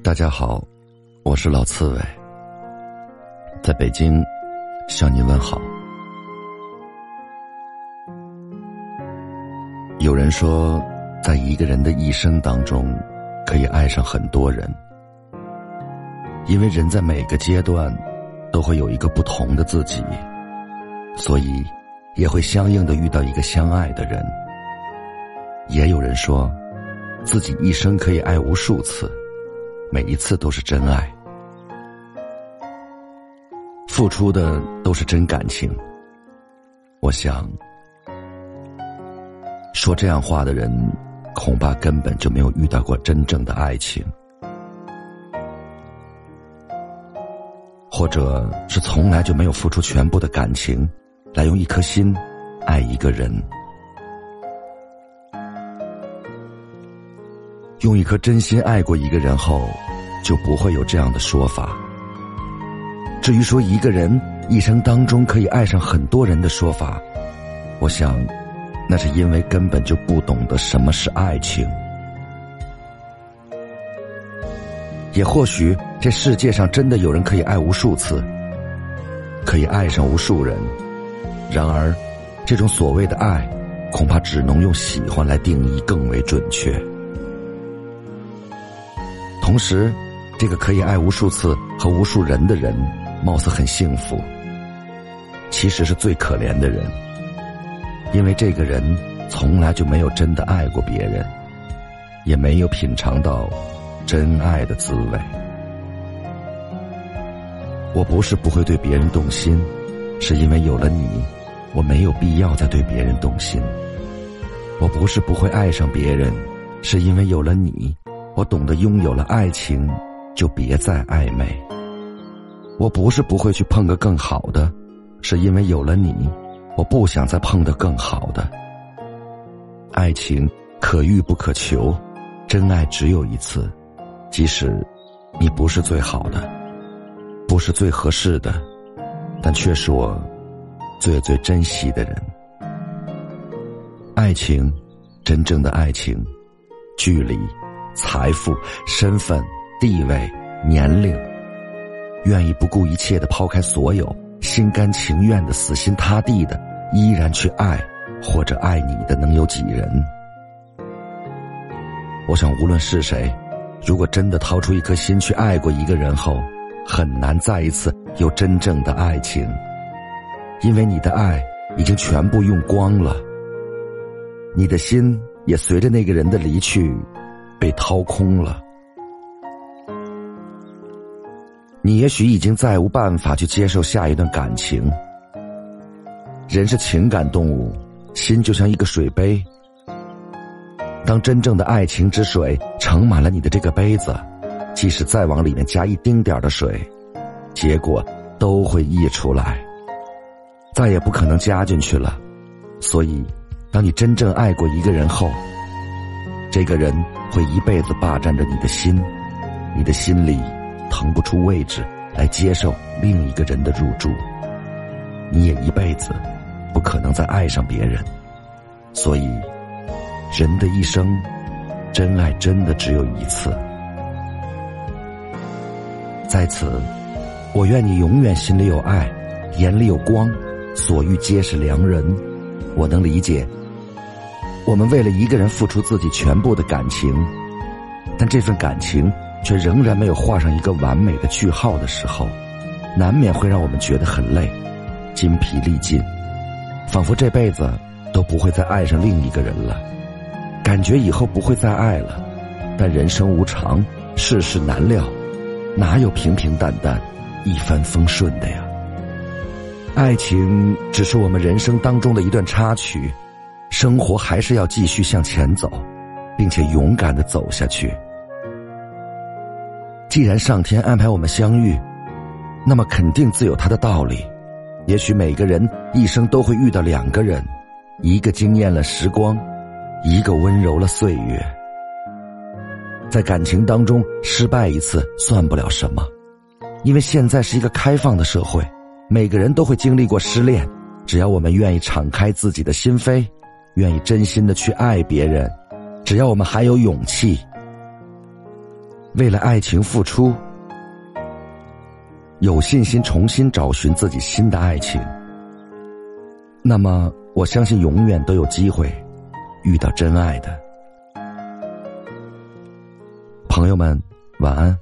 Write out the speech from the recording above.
大家好，我是老刺猬，在北京向您问好。有人说，在一个人的一生当中，可以爱上很多人，因为人在每个阶段都会有一个不同的自己，所以也会相应的遇到一个相爱的人。也有人说，自己一生可以爱无数次。每一次都是真爱，付出的都是真感情。我想，说这样话的人，恐怕根本就没有遇到过真正的爱情，或者是从来就没有付出全部的感情，来用一颗心爱一个人。用一颗真心爱过一个人后，就不会有这样的说法。至于说一个人一生当中可以爱上很多人的说法，我想，那是因为根本就不懂得什么是爱情。也或许这世界上真的有人可以爱无数次，可以爱上无数人。然而，这种所谓的爱，恐怕只能用喜欢来定义更为准确。同时，这个可以爱无数次和无数人的人，貌似很幸福，其实是最可怜的人，因为这个人从来就没有真的爱过别人，也没有品尝到真爱的滋味。我不是不会对别人动心，是因为有了你，我没有必要再对别人动心。我不是不会爱上别人，是因为有了你。我懂得，拥有了爱情，就别再暧昧。我不是不会去碰个更好的，是因为有了你，我不想再碰的更好的。爱情可遇不可求，真爱只有一次，即使你不是最好的，不是最合适的，但却是我最最珍惜的人。爱情，真正的爱情，距离。财富、身份、地位、年龄，愿意不顾一切的抛开所有，心甘情愿的、死心塌地的，依然去爱或者爱你的，能有几人？我想，无论是谁，如果真的掏出一颗心去爱过一个人后，很难再一次有真正的爱情，因为你的爱已经全部用光了，你的心也随着那个人的离去。被掏空了，你也许已经再无办法去接受下一段感情。人是情感动物，心就像一个水杯。当真正的爱情之水盛满了你的这个杯子，即使再往里面加一丁点的水，结果都会溢出来，再也不可能加进去了。所以，当你真正爱过一个人后，这个人会一辈子霸占着你的心，你的心里腾不出位置来接受另一个人的入住，你也一辈子不可能再爱上别人。所以，人的一生，真爱真的只有一次。在此，我愿你永远心里有爱，眼里有光，所遇皆是良人。我能理解。我们为了一个人付出自己全部的感情，但这份感情却仍然没有画上一个完美的句号的时候，难免会让我们觉得很累，筋疲力尽，仿佛这辈子都不会再爱上另一个人了，感觉以后不会再爱了。但人生无常，世事难料，哪有平平淡淡、一帆风顺的呀？爱情只是我们人生当中的一段插曲。生活还是要继续向前走，并且勇敢的走下去。既然上天安排我们相遇，那么肯定自有他的道理。也许每个人一生都会遇到两个人，一个惊艳了时光，一个温柔了岁月。在感情当中失败一次算不了什么，因为现在是一个开放的社会，每个人都会经历过失恋。只要我们愿意敞开自己的心扉。愿意真心的去爱别人，只要我们还有勇气。为了爱情付出，有信心重新找寻自己新的爱情，那么我相信永远都有机会遇到真爱的。朋友们，晚安。